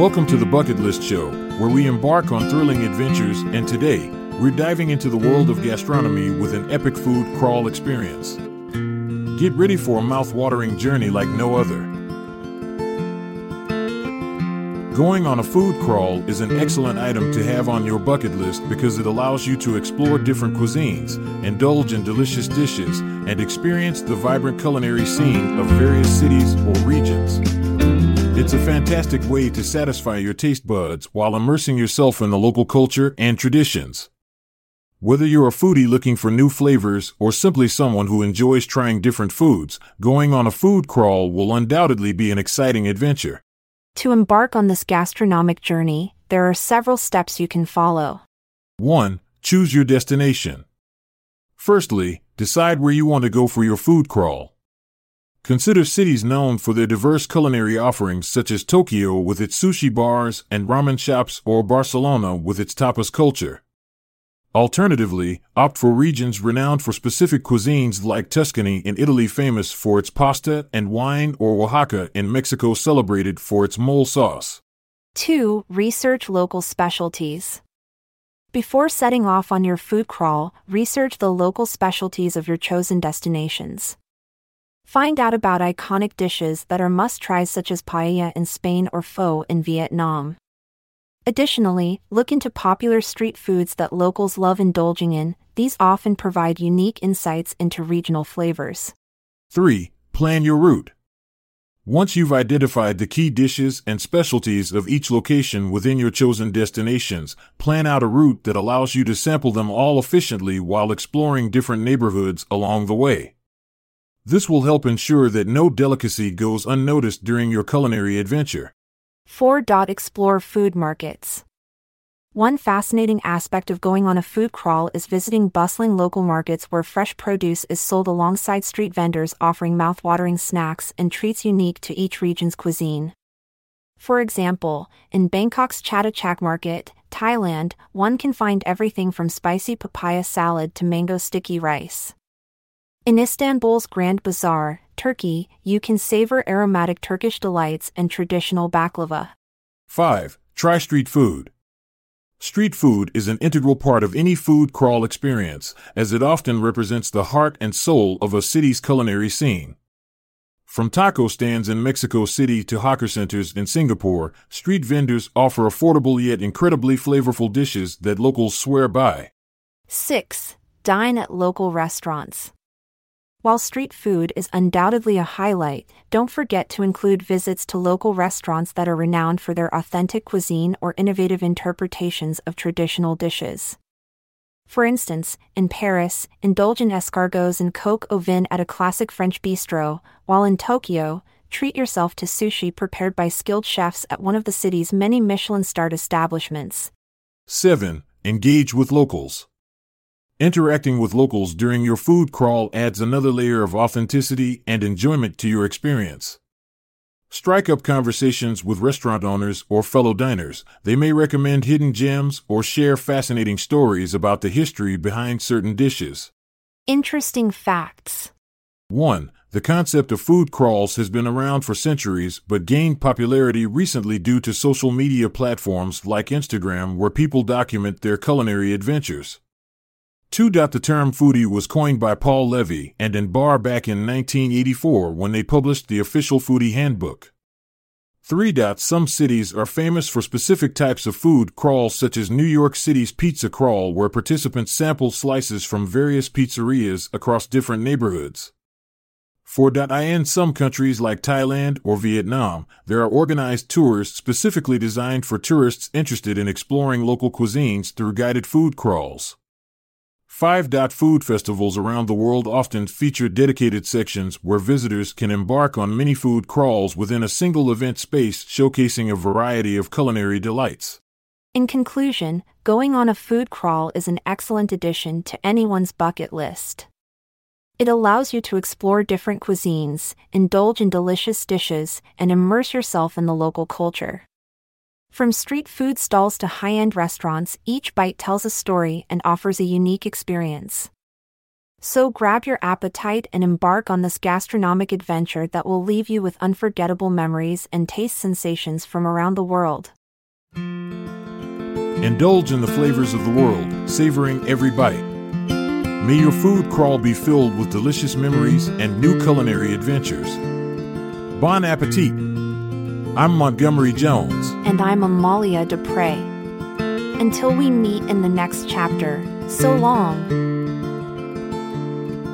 Welcome to the Bucket List Show, where we embark on thrilling adventures, and today, we're diving into the world of gastronomy with an epic food crawl experience. Get ready for a mouth-watering journey like no other. Going on a food crawl is an excellent item to have on your bucket list because it allows you to explore different cuisines, indulge in delicious dishes, and experience the vibrant culinary scene of various cities or regions. It's a fantastic way to satisfy your taste buds while immersing yourself in the local culture and traditions. Whether you're a foodie looking for new flavors or simply someone who enjoys trying different foods, going on a food crawl will undoubtedly be an exciting adventure. To embark on this gastronomic journey, there are several steps you can follow. 1. Choose your destination. Firstly, decide where you want to go for your food crawl. Consider cities known for their diverse culinary offerings, such as Tokyo with its sushi bars and ramen shops, or Barcelona with its tapas culture. Alternatively, opt for regions renowned for specific cuisines like Tuscany in Italy, famous for its pasta and wine, or Oaxaca in Mexico, celebrated for its mole sauce. 2. Research local specialties. Before setting off on your food crawl, research the local specialties of your chosen destinations. Find out about iconic dishes that are must tries, such as paella in Spain or pho in Vietnam. Additionally, look into popular street foods that locals love indulging in, these often provide unique insights into regional flavors. 3. Plan your route. Once you've identified the key dishes and specialties of each location within your chosen destinations, plan out a route that allows you to sample them all efficiently while exploring different neighborhoods along the way. This will help ensure that no delicacy goes unnoticed during your culinary adventure. 4. Explore food markets. One fascinating aspect of going on a food crawl is visiting bustling local markets where fresh produce is sold alongside street vendors offering mouth-watering snacks and treats unique to each region's cuisine. For example, in Bangkok's Chatuchak Market, Thailand, one can find everything from spicy papaya salad to mango sticky rice. In Istanbul's Grand Bazaar, Turkey, you can savor aromatic Turkish delights and traditional baklava. 5. Try street food. Street food is an integral part of any food crawl experience, as it often represents the heart and soul of a city's culinary scene. From taco stands in Mexico City to hawker centers in Singapore, street vendors offer affordable yet incredibly flavorful dishes that locals swear by. 6. Dine at local restaurants. While street food is undoubtedly a highlight, don't forget to include visits to local restaurants that are renowned for their authentic cuisine or innovative interpretations of traditional dishes. For instance, in Paris, indulge in escargots and coq au vin at a classic French bistro, while in Tokyo, treat yourself to sushi prepared by skilled chefs at one of the city's many Michelin starred establishments. 7. Engage with locals. Interacting with locals during your food crawl adds another layer of authenticity and enjoyment to your experience. Strike up conversations with restaurant owners or fellow diners. They may recommend hidden gems or share fascinating stories about the history behind certain dishes. Interesting facts. 1. The concept of food crawls has been around for centuries but gained popularity recently due to social media platforms like Instagram where people document their culinary adventures. 2. The term foodie was coined by Paul Levy and Ann Barr back in 1984 when they published the official foodie handbook. 3. Some cities are famous for specific types of food crawls, such as New York City's Pizza Crawl, where participants sample slices from various pizzerias across different neighborhoods. 4. In some countries like Thailand or Vietnam, there are organized tours specifically designed for tourists interested in exploring local cuisines through guided food crawls. Five Dot Food festivals around the world often feature dedicated sections where visitors can embark on mini food crawls within a single event space showcasing a variety of culinary delights. In conclusion, going on a food crawl is an excellent addition to anyone's bucket list. It allows you to explore different cuisines, indulge in delicious dishes, and immerse yourself in the local culture. From street food stalls to high end restaurants, each bite tells a story and offers a unique experience. So grab your appetite and embark on this gastronomic adventure that will leave you with unforgettable memories and taste sensations from around the world. Indulge in the flavors of the world, savoring every bite. May your food crawl be filled with delicious memories and new culinary adventures. Bon appetit! I'm Montgomery Jones. And I'm Amalia Dupre. Until we meet in the next chapter, so long.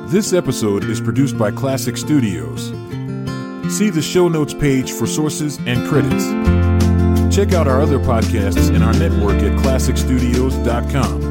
This episode is produced by Klassic Studios. See the show notes page for sources and credits. Check out our other podcasts in our network at klassicstudios.com.